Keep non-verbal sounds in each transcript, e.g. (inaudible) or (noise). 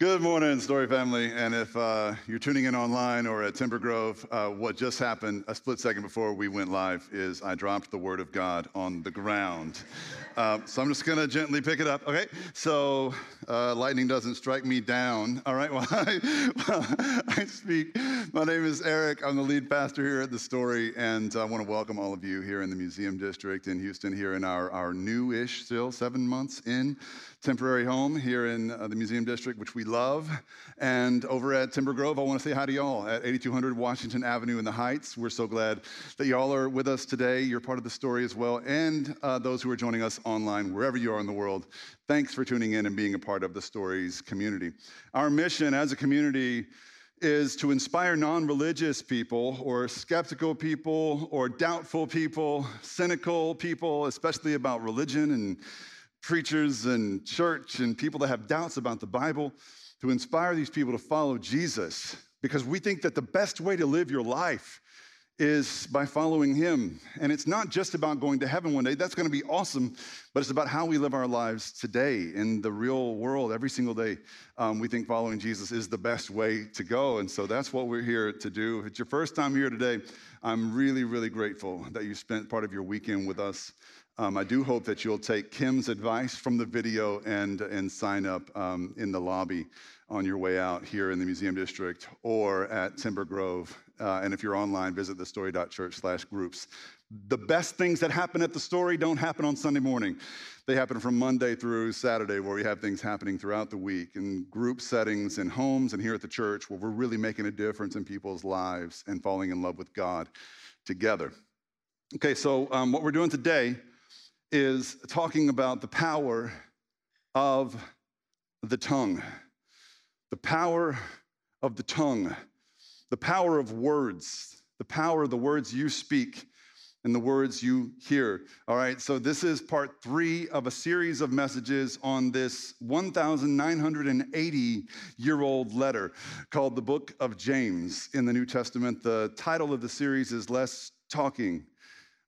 Good morning, Story family. And if uh, you're tuning in online or at Timber Grove, uh, what just happened a split second before we went live is I dropped the Word of God on the ground. Uh, so I'm just going to gently pick it up. Okay. So uh, lightning doesn't strike me down. All right. (laughs) Well I, I speak. My name is Eric. I'm the lead pastor here at The Story. And I want to welcome all of you here in the Museum District in Houston, here in our, our new ish, still seven months in temporary home here in uh, the Museum District, which we love. And over at Timber Grove, I want to say hi to y'all at 8200 Washington Avenue in the Heights. We're so glad that y'all are with us today. You're part of the story as well. And uh, those who are joining us online, wherever you are in the world, thanks for tuning in and being a part of the Story's community. Our mission as a community is to inspire non religious people or skeptical people or doubtful people, cynical people, especially about religion and preachers and church and people that have doubts about the Bible to inspire these people to follow Jesus because we think that the best way to live your life is by following him. And it's not just about going to heaven one day, that's to be awesome, but it's about how we live our lives today in the real world every single day. Um, we think following Jesus is the best way to go. And so that's what we're here to do. If it's your first time here today, I'm really, really grateful that you spent part of your weekend with us. Um, I do hope that you'll take Kim's advice from the video and, and sign up um, in the lobby on your way out here in the Museum District or at Timber Grove. Uh, and if you're online, visit thestory.church slash groups. The best things that happen at the story don't happen on Sunday morning. They happen from Monday through Saturday, where we have things happening throughout the week in group settings, in homes, and here at the church, where we're really making a difference in people's lives and falling in love with God together. Okay, so um, what we're doing today is talking about the power of the tongue. The power of the tongue, the power of words, the power of the words you speak and the words you hear. All right, so this is part three of a series of messages on this 1,980 year old letter called the Book of James in the New Testament. The title of the series is Less Talking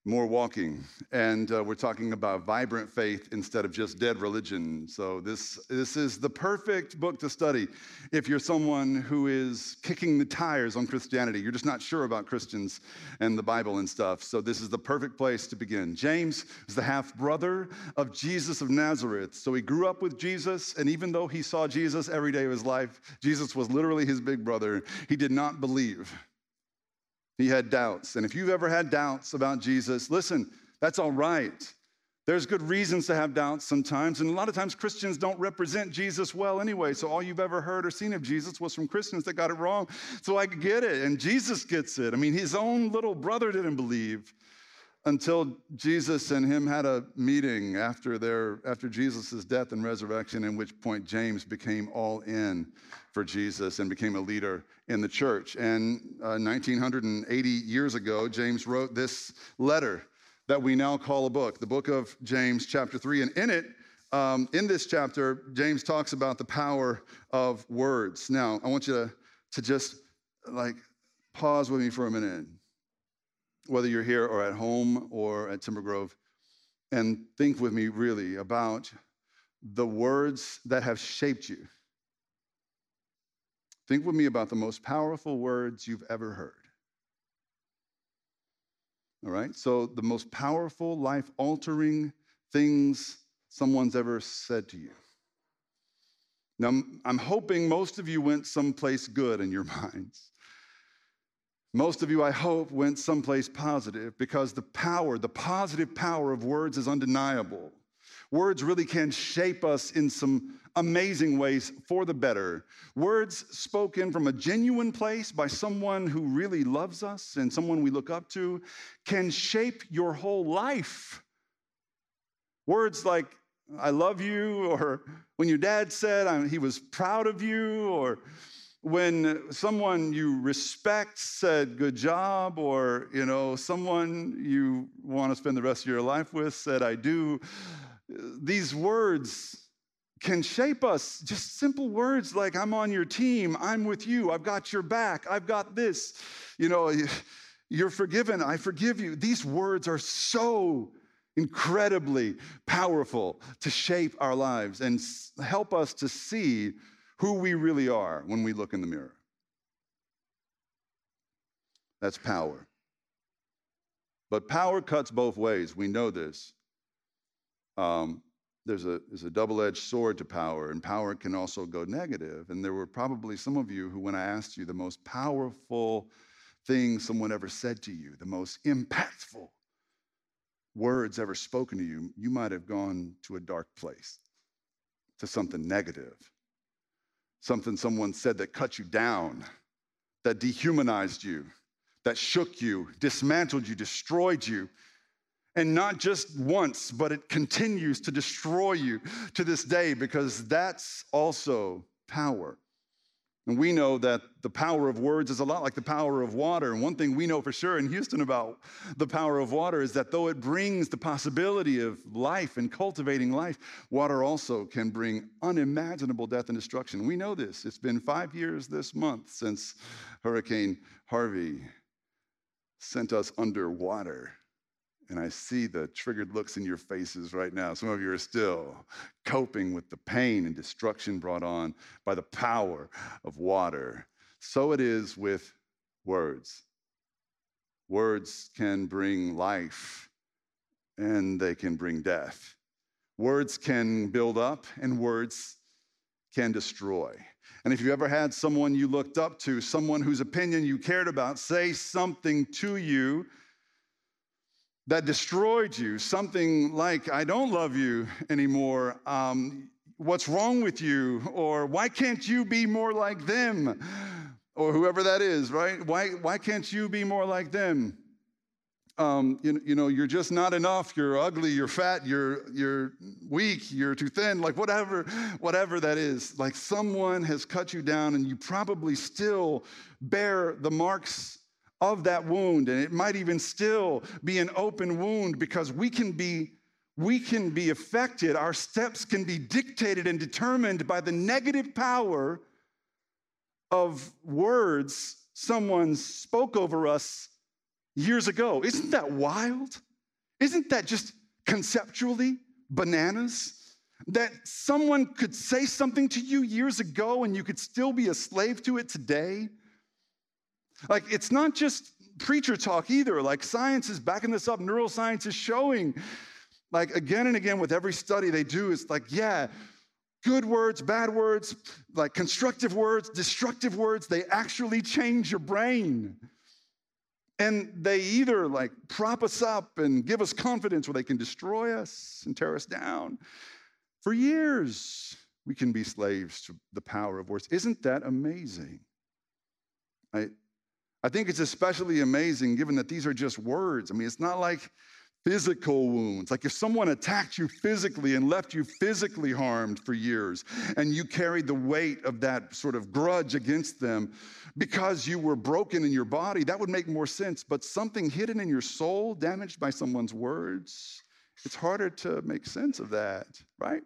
more walking. And uh, we're talking about vibrant faith instead of just dead religion. So, this, this is the perfect book to study if you're someone who is kicking the tires on Christianity. You're just not sure about Christians and the Bible and stuff. So, this is the perfect place to begin. James is the half brother of Jesus of Nazareth. So, he grew up with Jesus. And even though he saw Jesus every day of his life, Jesus was literally his big brother. He did not believe. He had doubts. And if you've ever had doubts about Jesus, listen, that's all right. There's good reasons to have doubts sometimes. And a lot of times Christians don't represent Jesus well anyway. So all you've ever heard or seen of Jesus was from Christians that got it wrong. So I could get it. And Jesus gets it. I mean, his own little brother didn't believe until Jesus and him had a meeting after, their, after Jesus' death and resurrection, in which point James became all in for Jesus and became a leader in the church. And uh, 1980 years ago, James wrote this letter that we now call a book, the book of James, chapter 3. And in it, um, in this chapter, James talks about the power of words. Now, I want you to, to just like pause with me for a minute whether you're here or at home or at Timber Grove, and think with me really about the words that have shaped you. Think with me about the most powerful words you've ever heard. All right? So, the most powerful, life altering things someone's ever said to you. Now, I'm hoping most of you went someplace good in your (laughs) minds. Most of you, I hope, went someplace positive because the power, the positive power of words is undeniable. Words really can shape us in some amazing ways for the better. Words spoken from a genuine place by someone who really loves us and someone we look up to can shape your whole life. Words like, I love you, or when your dad said he was proud of you, or when someone you respect said good job or you know someone you want to spend the rest of your life with said i do these words can shape us. Just simple words like i'm on your team. I'm with you. I've got your back. I've got this. You know you're forgiven. I forgive you. These words are so incredibly powerful to shape our lives and help us to see who we really are when we look in the mirror. That's power. But power cuts both ways. We know this. Um, there's a, there's a double edged sword to power, and power can also go negative. And there were probably some of you who, when I asked you the most powerful thing someone ever said to you, the most impactful words ever spoken to you, you might have gone to a dark place, to something negative, something someone said that cut you down, that dehumanized you, that shook you, dismantled you, destroyed you. And not just once, but it continues to destroy you to this day because that's also power. And we know that the power of words is a lot like the power of water. And one thing we know for sure in Houston about the power of water is that though it brings the possibility of life and cultivating life, water also can bring unimaginable death and destruction. We know this. It's been five years this month since Hurricane Harvey sent us underwater. And I see the triggered looks in your faces right now. Some of you are still coping with the pain and destruction brought on by the power of water. So it is with words. Words can bring life and they can bring death. Words can build up and words can destroy. And if you ever had someone you looked up to, someone whose opinion you cared about, say something to you that destroyed you, something like, I don't love you anymore, um, what's wrong with you, or why can't you be more like them, or whoever that is, right? Why, why can't you be more like them? Um, you, you know, you're just not enough. You're ugly. You're fat. You're you're weak. You're too thin. Like whatever, whatever that is. Like someone has cut you down, and you probably still bear the marks of that wound and it might even still be an open wound because we can be we can be affected. Our steps can be dictated and determined by the negative power of words someone spoke over us years ago. Isn't that wild? Isn't that just conceptually bananas? That someone could say something to you years ago and you could still be a slave to it today like, it's not just preacher talk either. Like, science is backing this up, neuroscience is showing. Like, again and again, with every study they do, it's like, yeah, good words, bad words, like constructive words, destructive words, they actually change your brain. And they either like prop us up and give us confidence or they can destroy us and tear us down. For years, we can be slaves to the power of words. Isn't that amazing? I, I think it's especially amazing given that these are just words. I mean, it's not like physical wounds. Like if someone attacked you physically and left you physically harmed for years, and you carried the weight of that sort of grudge against them because you were broken in your body, that would make more sense. But something hidden in your soul, damaged by someone's words, it's harder to make sense of that, right?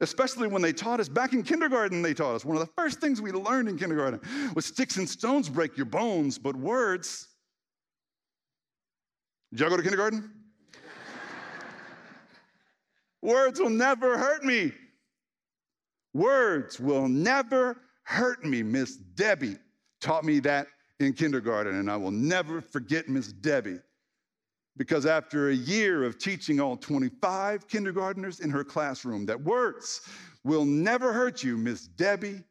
Especially when they taught us back in kindergarten they taught us one of the first things we learned in kindergarten was sticks and stones break your bones but words. Did y'all go to kindergarten? (laughs) Words will never hurt me. Words will never hurt me. Miss debbie taught me that in kindergarten and i will never forget miss debbie because after a year of teaching all 25 kindergarteners in her classroom that words will never hurt you, Miss Debbie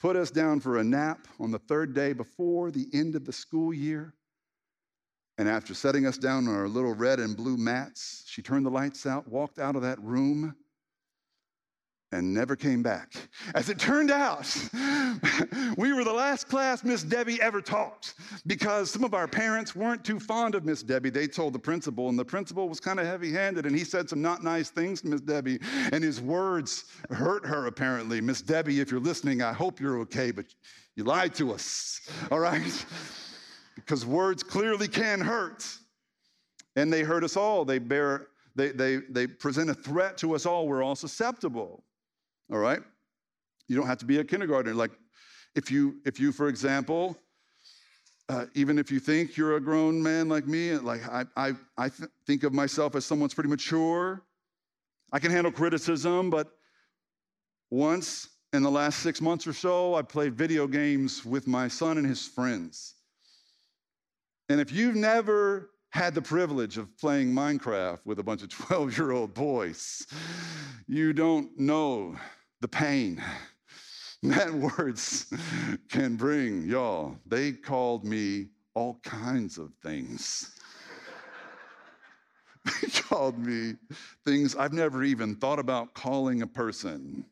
put us down for a nap on the third day before the end of the school year. And after setting us down on our little red and blue mats, she turned the lights out, walked out of that room, and never came back. As it turned out, (laughs) we were the last class Miss Debbie ever taught because some of our parents weren't too fond of Miss Debbie. They told the principal, and the principal was kind of heavy handed, and he said some not nice things to Miss Debbie, and his words hurt her apparently. Miss Debbie, if you're listening, I hope you're okay, but you lied to us, all right? (laughs) because words clearly can hurt, and they hurt us all. They bear. They, they, they present a threat to us all. We're all susceptible all right? You don't have to be a kindergartner. Like, if you, if you, for example, uh, even if you think you're a grown man like me, like I, I, I th- think of myself as someone's pretty mature. I can handle criticism, but once in the last six months or so, I played video games with my son and his friends. And if you've never had the privilege of playing Minecraft with a bunch of (laughs) 12 year old boys, you don't know the pain that (laughs) words can bring. Y'all, they called me all kinds of things. (laughs) they called me things I've never even thought about calling a person.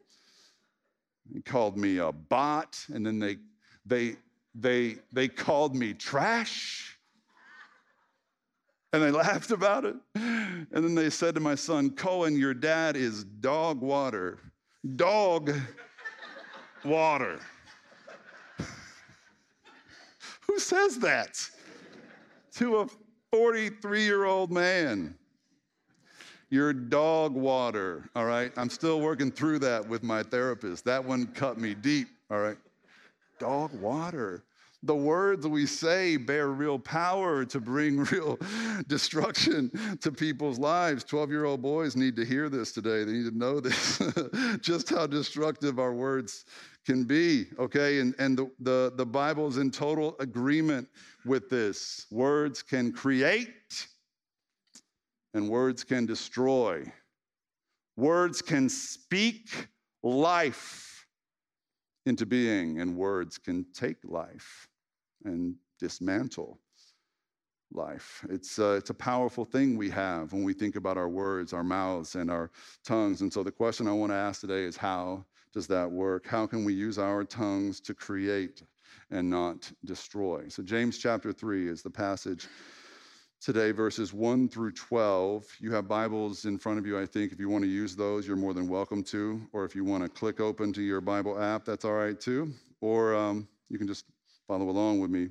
They called me a bot, and then they, they, they, they called me trash. And they (laughs) laughed about it. And then they said to my son, Cohen, your dad is dog water. Dog water. Who says that to a 43 year old man? Your dog water, all right? I'm still working through that with my therapist. That one cut me deep, all right? Dog water. The words we say bear real power to bring (laughs) real destruction to people's lives. 12 year old boys need to hear this today. They need to know this, (laughs) just how destructive our words can be, okay? And, and the, the, the Bible is in total agreement with this. Words can create and words can destroy. Words can speak life into being, and words can take life and dismantle life. It's, uh, it's a powerful thing we have when we think about our words, our mouths, and our tongues. And so the question I want to ask today is how does that work? How can we use our tongues to create and not destroy? So, James chapter 3 is the passage today, verses 1 through 12. You have Bibles in front of you, I think. If you want to use those, you're more than welcome to. Or if you want to click open to your Bible app, that's all right too. Or um, you can just follow along with me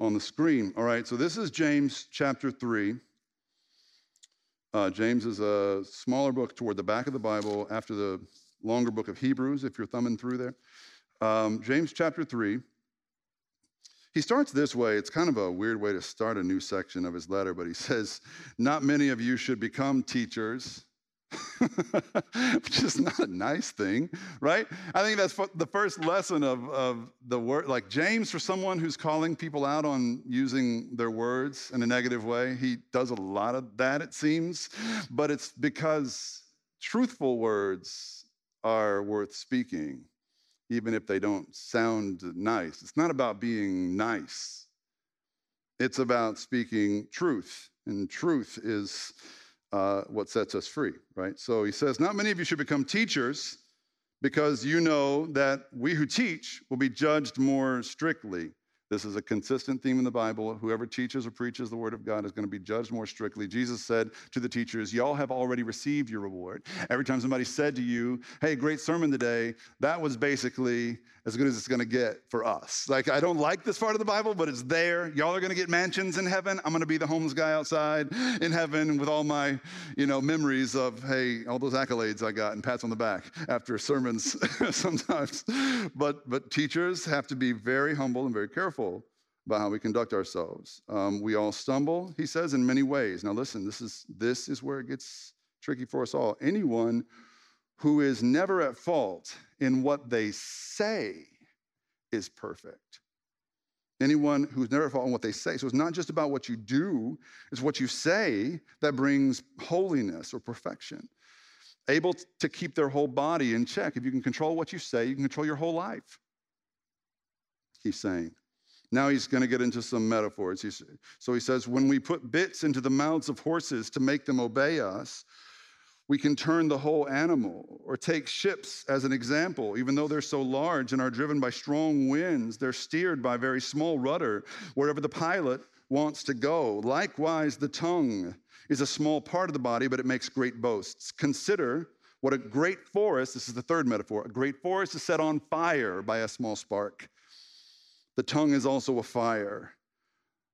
on the screen. All right, so this is James chapter 3. Uh, James is a smaller book toward the back of the Bible after the longer book of Hebrews, if you're thumbing through there. Um, James chapter 3. He starts this way. It's kind of a weird way to start a new section of his letter, but he says, Not many of you should become teachers, (laughs) which is not a nice thing, right? I think that's the first lesson of, of the word. Like James, for someone who's calling people out on using their words in a negative way, he does a lot of that, it seems, but it's because truthful words are worth speaking even if they don't sound nice. It's not about being nice, it's about speaking truth. And truth is uh, what sets us free, right? So he says, Not many of you should become teachers because you know that we who teach will be judged more strictly. This is a consistent theme in the Bible. Whoever teaches or preaches the word of God is going to be judged more strictly. Jesus said to the teachers, Y'all have already received your reward. Every time somebody said to you, Hey, great sermon today, that was basically as good as it's going to get for us. Like, I don't like this part of the Bible, but it's there. Y'all are going to get mansions in heaven. I'm going to be the homeless guy outside in heaven with all my, you know, memories of, hey, all those accolades I got and pats on the back after sermons (laughs) sometimes. But, but teachers have to be very humble and very careful about how we conduct ourselves. Um, we all stumble, he says, in many ways. Now, listen, this is, this is where it gets tricky for us all. Anyone who is never at fault in what they say is perfect. Anyone who's never at fault in what they say. So it's not just about what you do, it's what you say that brings holiness or perfection. Able to keep their whole body in check. If you can control what you say, you can control your whole life. He's saying. Now he's going to get into some metaphors. He's, so he says, when we put bits into the mouths of horses to make them obey us, we can turn the whole animal, or take ships as an example. Even though they're so large and are driven by strong winds, they're steered by a very small rudder wherever the pilot wants to go. Likewise, the tongue is a small part of the body, but it makes great boasts. Consider what a great forest, this is the third metaphor, a great forest is set on fire by a small spark. The tongue is also a fire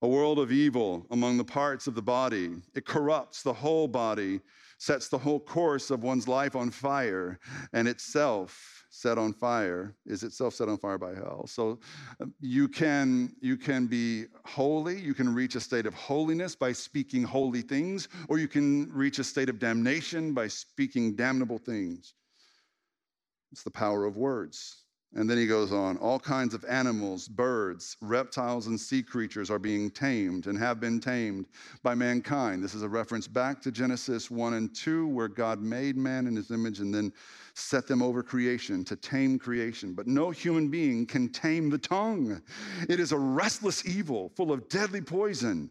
a world of evil among the parts of the body. It corrupts the whole body sets the whole course of one's life on fire, and itself set on fire is itself set on fire by hell. So um, you can you can be holy, you can reach a state of holiness by speaking holy things, or you can reach a state of damnation by speaking damnable things. It's the power of words. And then he goes on all kinds of animals, birds, reptiles, and sea creatures are being tamed and have been tamed by mankind. This is a reference back to Genesis 1 and 2, where God made man in his image and then set them over creation to tame creation. But no human being can tame the tongue. It is a restless evil full of deadly poison.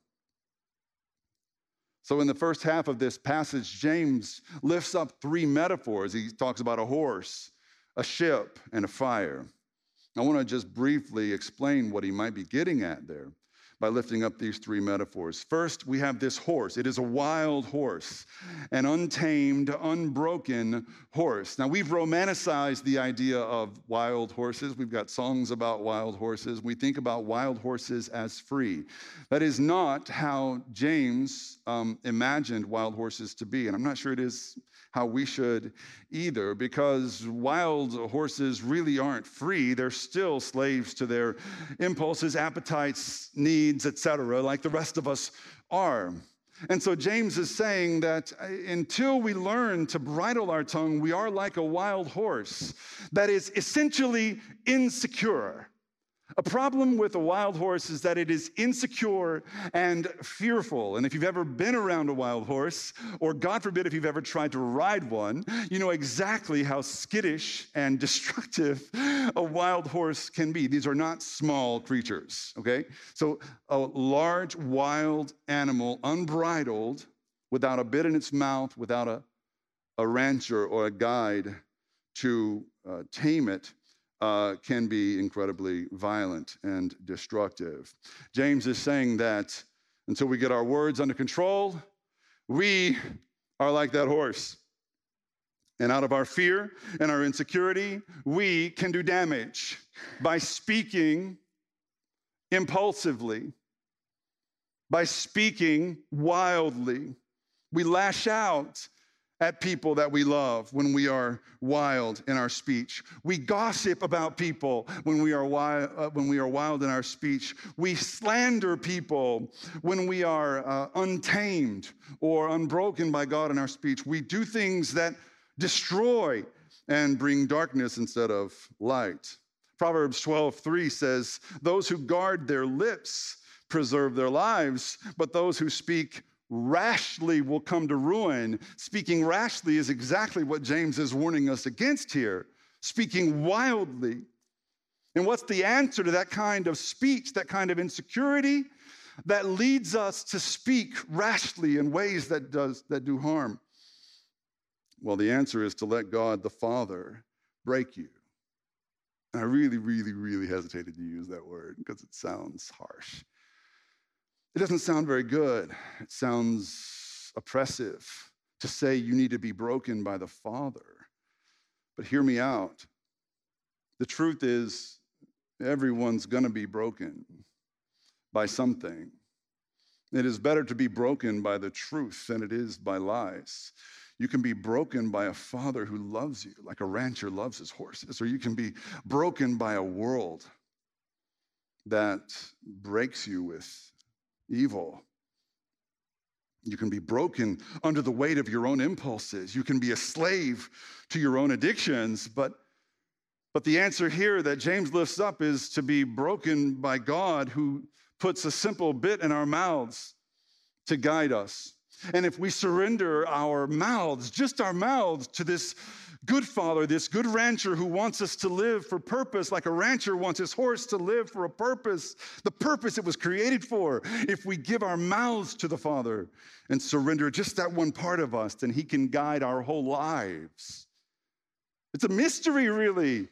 So, in the first half of this passage, James lifts up three metaphors. He talks about a horse, a ship, and a fire. I want to just briefly explain what he might be getting at there by lifting up these three metaphors. First, we have this horse. It is a wild horse, an untamed, unbroken horse. Now, we've romanticized the idea of wild horses. We've got songs about wild horses. We think about wild horses as free. That is not how James um, imagined wild horses to be. And I'm not sure it is how we should either, because wild horses really aren't free. They're still slaves to their impulses, appetites, needs, etc., like the rest of us are. And so James is saying that uh, until we learn to bridle our tongue, we are like a wild horse that is essentially insecure. A problem with a wild horse is that it is insecure and fearful. And if you've ever been around a wild horse, or God forbid, if you've ever tried to ride one, you know exactly how skittish and destructive a wild horse can be. These are not small creatures, okay? So a large wild animal, unbridled, without a bit in its mouth, without a, a rancher or a guide to uh, tame it, uh, can be incredibly violent and destructive. James is saying that until we get our words under control, we are like that horse. And out of our fear and our insecurity, we can do damage by speaking impulsively, by speaking wildly. We lash out at people that we love when we are wild in our speech. We gossip about people when we are wild, uh, when we are wild in our speech. We slander people when we are uh, untamed or unbroken by God in our speech. We do things that destroy and bring darkness instead of light. Proverbs 12:3 says, "Those who guard their lips preserve their lives, but those who speak rashly will come to ruin. Speaking rashly is exactly what James is warning us against here. Speaking wildly. And what's the answer to that kind of speech, that kind of insecurity that leads us to speak rashly in ways that, does, that do harm? Well, the answer is to let God the Father break you. And I really, really, really hesitated to use that word because it sounds harsh. It doesn't sound very good. It sounds oppressive to say you need to be broken by the Father. But hear me out. The truth is, everyone's going to be broken by something. It is better to be broken by the truth than it is by lies. You can be broken by a father who loves you, like a rancher loves his horses, or you can be broken by a world that breaks you with evil. You can be broken under the weight of your own impulses. You can be a slave to your own addictions. But, but the answer here that James lifts up is to be broken by God who puts a simple bit in our mouths to guide us. And if we surrender our mouths, just our mouths, to this good father, this good rancher who wants us to live for purpose, like a rancher wants his horse to live for a purpose, the purpose it was created for. If we give our mouths to the Father and surrender just that one part of us, then he can guide our whole lives. It's a mystery, really.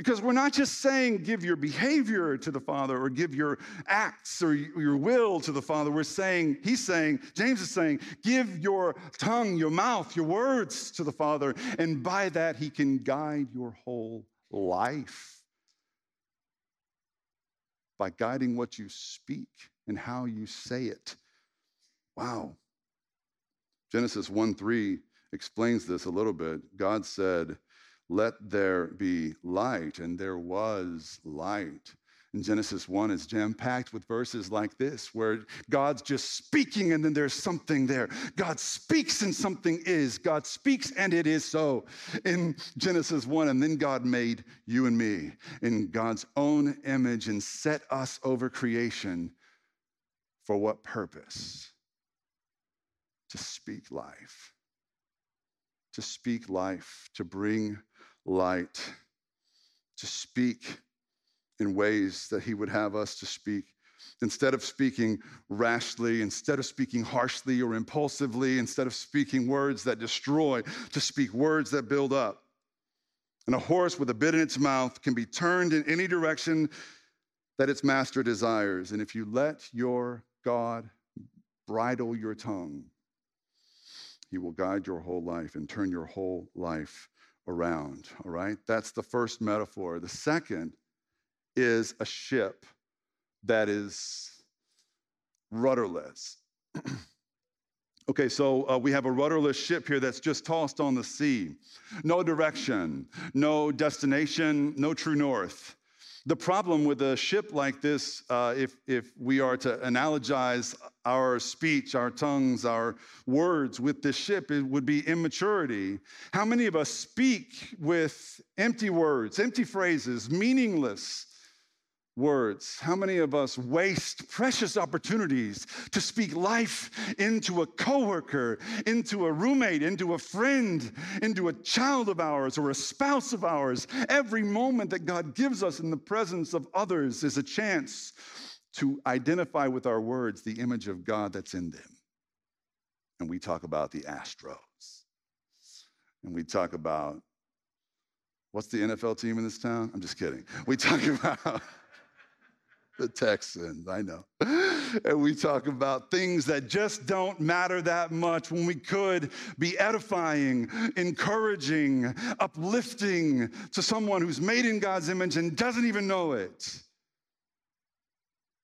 Because we're not just saying give your behavior to the Father or give your acts or your will to the Father. We're saying, he's saying, James is saying, give your tongue, your mouth, your words to the Father. And by that, he can guide your whole life by guiding what you speak and how you say it. Wow. Genesis 1 3 explains this a little bit. God said, Let there be light, and there was light. And Genesis 1 is jam packed with verses like this, where God's just speaking and then there's something there. God speaks and something is. God speaks and it is so in Genesis 1. And then God made you and me in God's own image and set us over creation. For what purpose? To speak life to speak life, to bring light, to speak in ways that He would have us to speak. Instead of speaking rashly, instead of speaking harshly or impulsively, instead of speaking words that destroy, to speak words that build up. And a horse with a bit in its mouth can be turned in any direction that its master desires. And if you let your God bridle your tongue, he will guide your whole life and turn your whole life around. All right? That's the first metaphor. The second is a ship that is rudderless. (clears throat) okay, so uh, we have a rudderless ship here that's just tossed on the sea. No direction, no destination, no true north. The problem with a ship like this, uh, if, if we are to analogize our speech, our tongues, our words with this ship, it would be immaturity. How many of us speak with empty words, empty phrases, meaningless? Words. How many of us waste precious opportunities to speak life into a coworker, into a roommate, into a friend, into a child of ours or a spouse of ours? Every moment that God gives us in the presence of others is a chance to identify with our words the image of God that's in them. And we talk about the Astros. And we talk about what's the NFL team in this town? I'm just kidding. We talk (laughs) about the Texans, I know. And we talk about things that just don't matter that much when we could be edifying, encouraging, uplifting to someone who's made in God's image and doesn't even know it.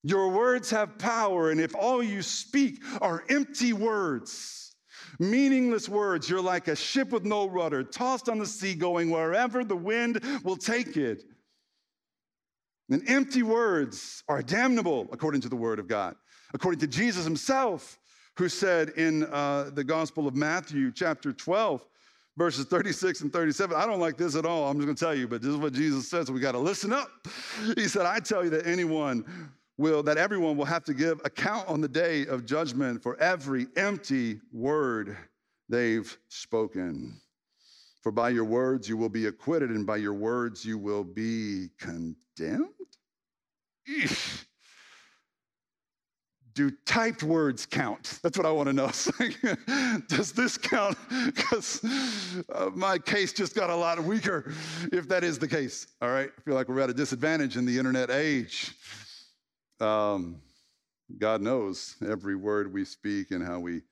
Your words have power, and if all you speak are empty words, meaningless words, you're like a ship with no rudder, tossed on the sea, going wherever the wind will take it. And empty words are damnable according to the word of God. According to Jesus himself, who said in uh, the Gospel of Matthew, chapter 12, verses 36 and 37. I don't like this at all. I'm just going to tell you, but this is what Jesus says. So we got to listen up. (laughs) He said, I tell you that anyone will, that everyone will have to give account on the day of judgment for every empty word they've spoken. For by your words you will be acquitted, and by your words you will be condemned. Eesh. Do typed words count? That's what I want to know. (laughs) Does this count? Because uh, my case just got a lot weaker, if that is the case. All right. I feel like we're at a disadvantage in the internet age. Um, God knows every word we speak and how we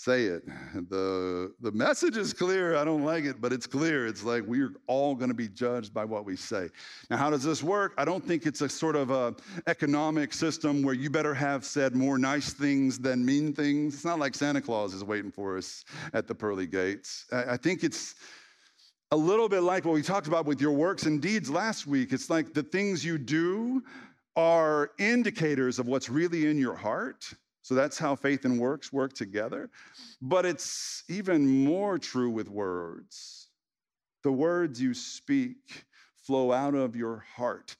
say it. (laughs) The, the message is clear. I don't like it, but it's clear. It's like we're all going to be judged by what we say. Now, how does this work? I don't think it's a sort of a economic system where you better have said more nice things than mean things. It's not like Santa Claus is waiting for us at the pearly gates. I, I think it's a little bit like what we talked about with your works and deeds last week. It's like the things you do are indicators of what's really in your heart. So that's how faith and works work together. But it's even more true with words. The words you speak flow out of your heart.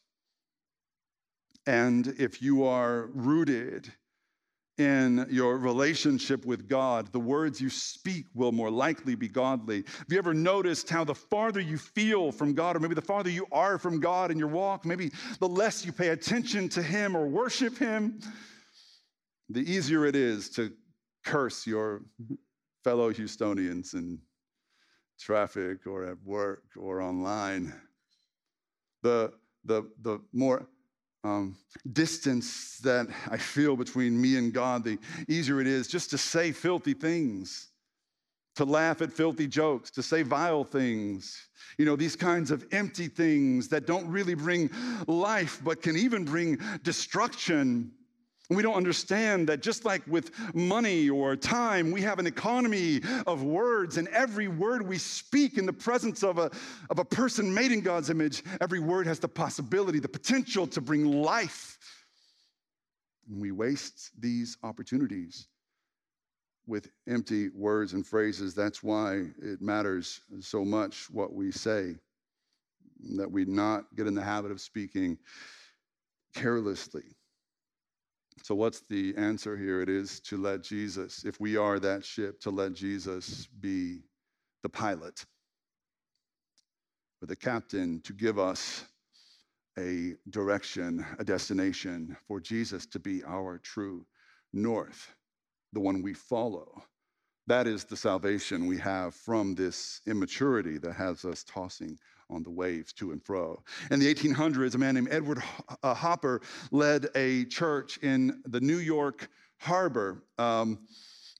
And if you are rooted in your relationship with God, the words you speak will more likely be godly. Have you ever noticed how the farther you feel from God, or maybe the farther you are from God in your walk, maybe the less you pay attention to Him or worship Him? The easier it is to curse your fellow Houstonians in traffic or at work or online. the, the, the more um, distance that I feel between me and God, the easier it is just to say filthy things, to laugh at filthy jokes, to say vile things. You know, these kinds of empty things that don't really bring life, but can even bring destruction. We don't understand that just like with money or time, we have an economy of words, and every word we speak in the presence of a, of a person made in God's image, every word has the possibility, the potential to bring life. And we waste these opportunities with empty words and phrases. That's why it matters so much what we say, that we not get in the habit of speaking carelessly so, what's the answer here? It is to let Jesus, if we are that ship, to let Jesus be the pilot or the captain to give us a direction, a destination, for Jesus to be our true north, the one we follow. That is the salvation we have from this immaturity that has us tossing on the waves to and fro. In the 1800s, a man named Edward uh, Hopper led a church in the New York harbor. Um,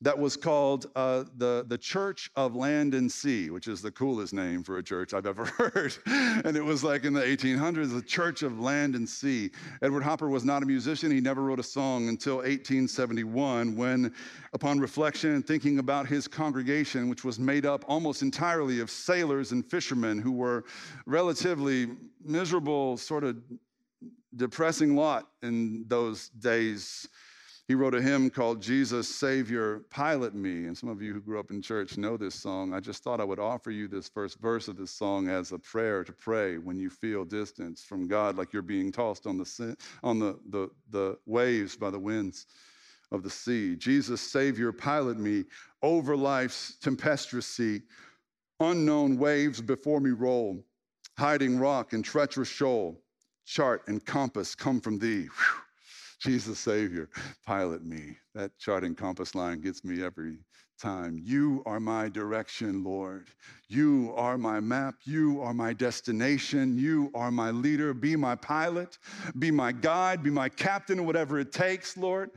that was called uh, the, the Church of Land and Sea, which is the coolest name for a church I've ever (laughs) heard. and it was like in the 1800s, the Church of Land and Sea. Edward Hopper was not a musician. He never wrote a song until 1871, when, upon reflection and thinking about his congregation, which was made up almost entirely of sailors and fishermen who were relatively miserable, sort of depressing lot in those days he wrote a hymn called Jesus, Savior, Pilot Me. And some of you who grew up in church know this song. I just thought I would offer you this first verse of this song as a prayer to pray when you feel distance from God, like you're being tossed on the, on the, the, the waves by the winds of the sea. Jesus, Savior, pilot me over life's tempestuous sea. Unknown waves before me roll, hiding rock and treacherous shoal. Chart and compass come from thee. Whew. Jesus, Savior, pilot me. That charting compass line gets me every time. You are my direction, Lord. You are my map. You are my destination. You are my leader. Be my pilot, be my guide, be my captain, whatever it takes, Lord.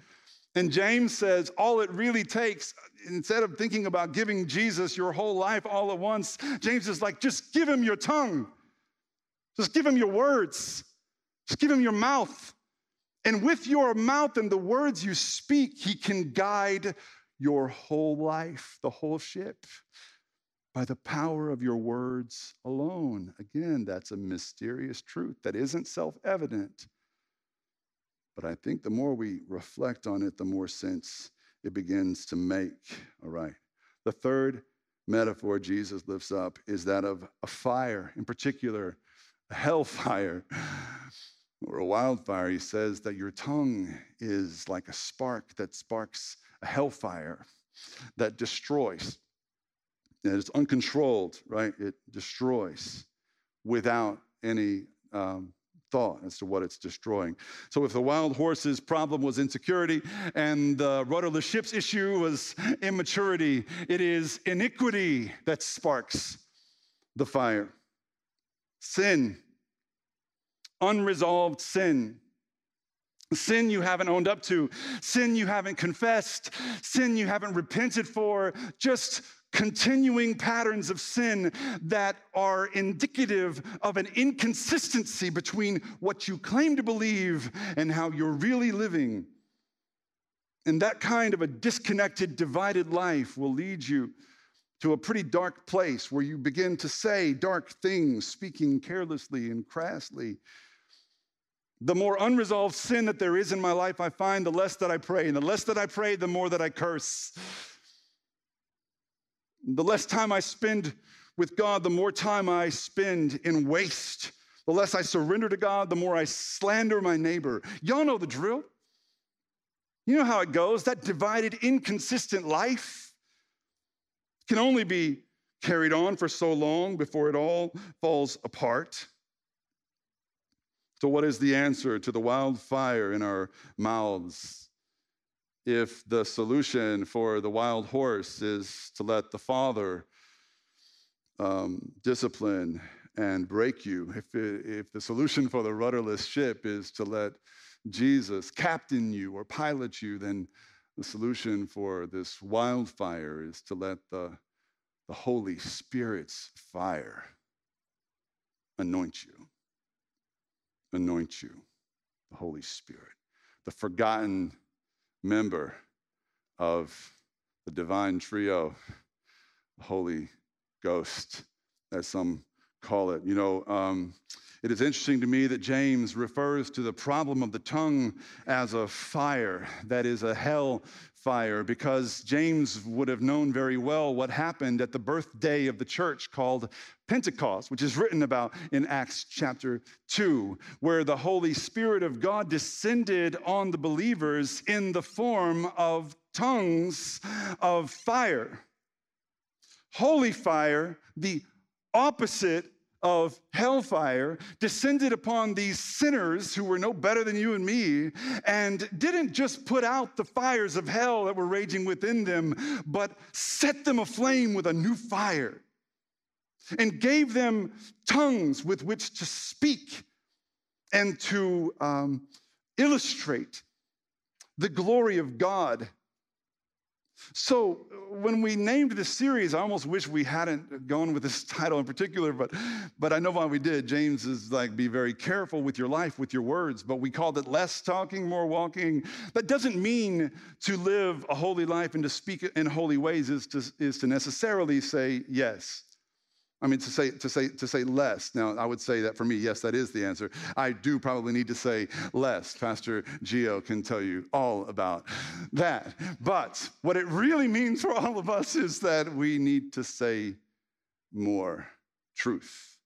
And James says all it really takes, instead of thinking about giving Jesus your whole life all at once, James is like, just give him your tongue. Just give him your words. Just give him your mouth. And with your mouth and the words you speak, He can guide your whole life, the whole ship, by the power of your words alone. Again, that's a mysterious truth that isn't self evident. But I think the more we reflect on it, the more sense it begins to make. All right. The third metaphor Jesus lifts up is that of a fire, in particular, a hellfire or a wildfire, he says that your tongue is like a spark that sparks a hellfire that destroys. And it's uncontrolled, right? It destroys without any um, thought as to what it's destroying. So, if the wild horse's problem was insecurity and the rudderless ship's issue was immaturity, it is iniquity that sparks the fire. Sin unresolved sin. Sin you haven't owned up to, sin you haven't confessed, sin you haven't repented for, just continuing patterns of sin that are indicative of an inconsistency between what you claim to believe and how you're really living. And that kind of a disconnected, divided life will lead you to a pretty dark place where you begin to say dark things, speaking carelessly and crassly the more unresolved sin that there is in my life I find, the less that I pray. And the less that I pray, the more that I curse. The less time I spend with God, the more time I spend in waste. The less I surrender to God, the more I slander my neighbor. Y'all know the drill. You know how it goes. That divided, inconsistent life can only be carried on for so long before it all falls apart. So, what is the answer to the wildfire in our mouths? If the solution for the wild horse is to let the Father um, discipline and break you. If, it, if the solution for the rudderless ship is to let Jesus captain you or pilot you, then the solution for this wildfire is to let the, the Holy Spirit's fire anoint you. Anoint you, the Holy Spirit, the forgotten member of the divine trio, the Holy Ghost, as some call it. You know, um, it is interesting to me that James refers to the problem of the tongue as a fire, that is, a hell fire, because James would have known very well what happened at the birthday of the church called Pentecost, which is written about in Acts chapter 2, where the Holy Spirit of God descended on the believers in the form of tongues of fire. Holy fire, the opposite of hellfire descended upon these sinners who were no better than you and me and didn't just put out the fires of hell that were raging within them, but set them aflame with a new fire and gave them tongues with which to speak and to um, illustrate the glory of God so uh, when we named this series, I almost wish we hadn't gone with this (laughs) title in particular, but but I know why we did. James is like, be very careful with your life, with your words. But we called it less talking, more walking. That doesn't mean to live a holy life and to speak in holy ways is to, is to necessarily say yes. I mean, to say, to, say, to say less. Now, I would say that for me, yes, that is the answer. I do probably need to say less. Pastor Geo can tell you all about that. But what it really means for all of us is that we need to say more truth.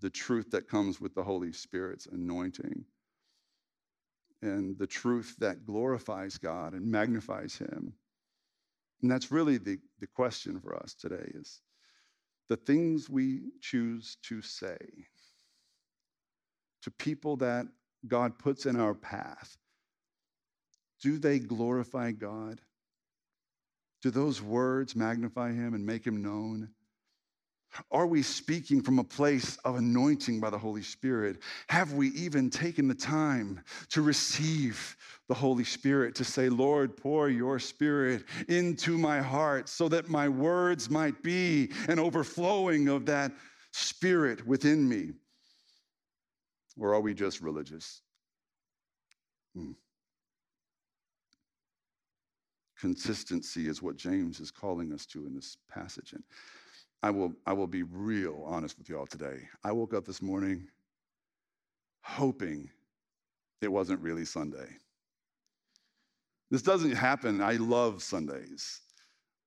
The truth that comes with the Holy Spirit's anointing. And the truth that glorifies God and magnifies Him. And that's really the, the question for us today is the things we choose to say to people that God puts in our path, do they glorify God? Do those words magnify Him and make Him known? Are we speaking from a place of anointing by the Holy Spirit? Have we even taken the time to receive the Holy Spirit, to say, Lord, pour your Spirit into my heart so that my words might be an overflowing of that Spirit within me? Or are we just religious? Hmm. Consistency is what James is calling us to in this passage. And I will, I will be real honest with you all today. I woke up this morning hoping it wasn't really Sunday. This doesn't happen. I love Sundays,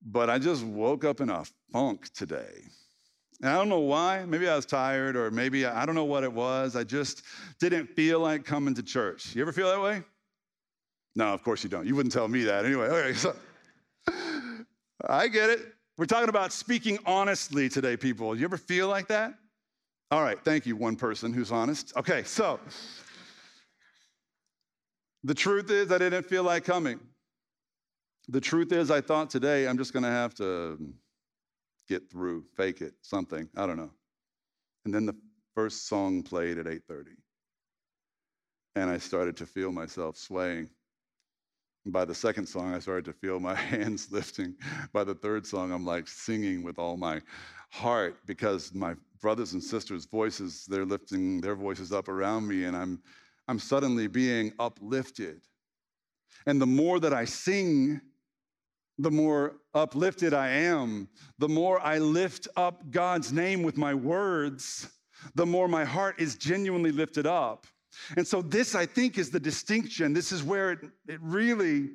but I just woke up in a funk today. And I don't know why. Maybe I was tired, or maybe I don't know what it was. I just didn't feel like coming to church. You ever feel that way? No, of course you don't. You wouldn't tell me that anyway. Okay, so (laughs) I get it. We're talking about speaking honestly today, people. You ever feel like that? All right, thank you, one person who's honest. Okay, so the truth is, I didn't feel like coming. The truth is, I thought today I'm just to have to get through, fake it, something. I don't know. And then the first song played at 8:30, and I started to feel myself swaying. By the second song, I started to feel my (laughs) hands lifting. By the third song, I'm like singing with all my heart because my brothers and sisters' voices, they're lifting their voices up around me, and I'm, I'm suddenly being uplifted. And the more that I sing, the more uplifted I am. The more I lift up God's name with my words, the more my heart is genuinely lifted up. And so, this, I think, is the distinction. This is where it, it really,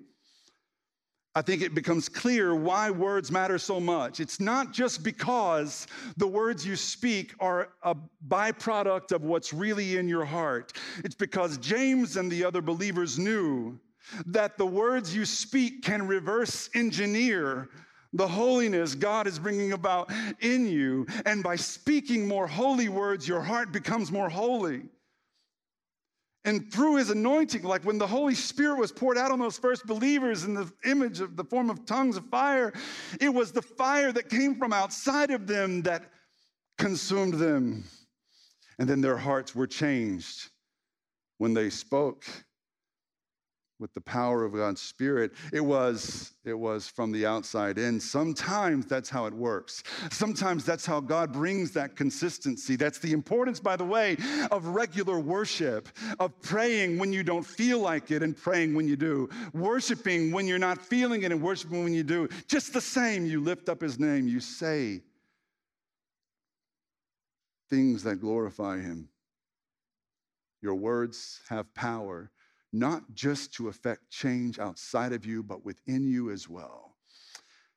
I think it becomes clear why words matter so much. It's not just because the words you speak are a byproduct of what's really in your heart, it's because James and the other believers knew that the words you speak can reverse engineer the holiness God is bringing about in you. And by speaking more holy words, your heart becomes more holy. And through his anointing, like when the Holy Spirit was poured out on those first believers in the image of the form of tongues of fire, it was the fire that came from outside of them that consumed them. And then their hearts were changed when they spoke with the power of God's Spirit. It was, it was from the outside in. Sometimes that's how it works. Sometimes that's how God brings that consistency. That's the importance, by the way, of regular worship, of praying when you don't feel like it and praying when you do, worshiping when you're not feeling it and worshiping when you do. Just the same, you lift up his name, you say things that glorify him. Your words have power not just to affect change outside of you, but within you as well.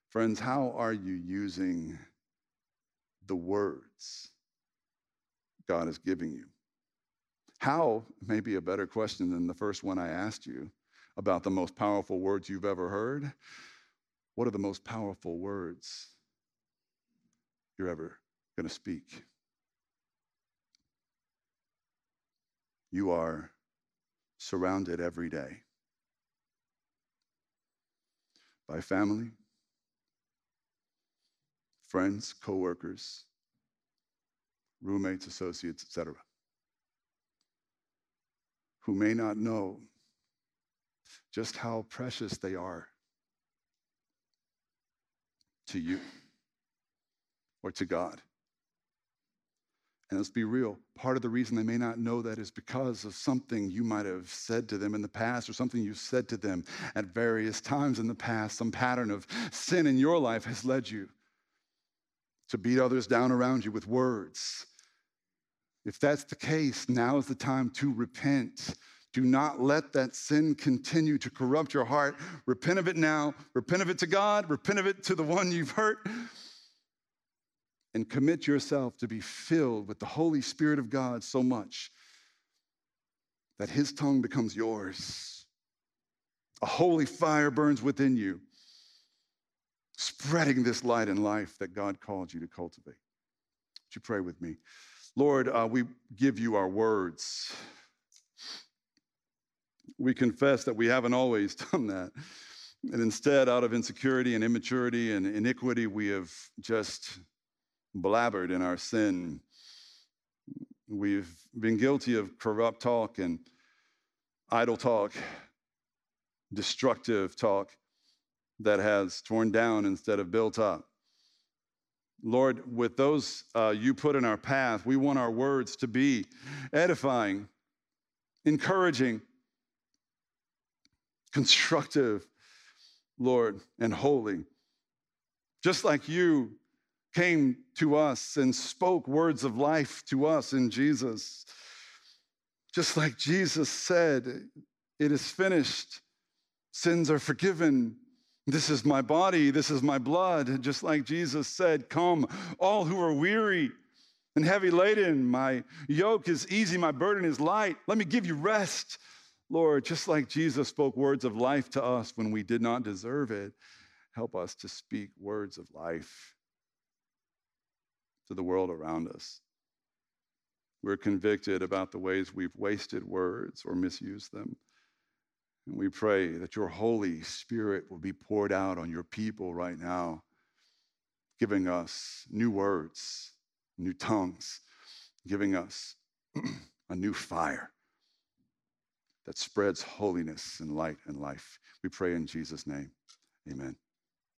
Friends, how are you using the words God is giving you? How may be a better question than the first one I asked you about the most powerful words you've ever heard. What are the most powerful words you're ever going to speak? You are surrounded every day by family, friends, coworkers, roommates, associates, etc., who may not know just how precious they are to you or to God. And let's be real, part of the reason they may not know that is because of something you might have said to them in the past or something you said to them at various times in the past. Some pattern of sin in your life has led you to beat others down around you with words. If that's the case, now is the time to repent. Do not let that sin continue to corrupt your heart. Repent of it now. Repent of it to God. Repent of it to the one you've hurt and commit yourself to be filled with the Holy Spirit of God so much that His tongue becomes yours. A holy fire burns within you, spreading this light and life that God called you to cultivate. Would you pray with me? Lord, uh, we give you our words. We confess that we haven't always (laughs) done that. And instead, out of insecurity and immaturity and iniquity, we have just blabbered in our sin. We've been guilty of corrupt talk and idle talk, destructive talk that has torn down instead of built up. Lord, with those uh, you put in our path, we want our words to be edifying, encouraging, constructive, Lord, and holy. Just like you came to us and spoke words of life to us in Jesus. Just like Jesus said, It is finished, sins are forgiven. This is my body, this is my blood. Just like Jesus said, Come, all who are weary and heavy laden, my yoke is easy, my burden is light. Let me give you rest. Lord, just like Jesus spoke words of life to us when we did not deserve it, help us to speak words of life to the world around us. We're convicted about the ways we've wasted words or misused them. And we pray that your Holy Spirit will be poured out on your people right now, giving us new words, new tongues, giving us (clears throat) a new fire that spreads holiness and light and life. We pray in Jesus' name. Amen.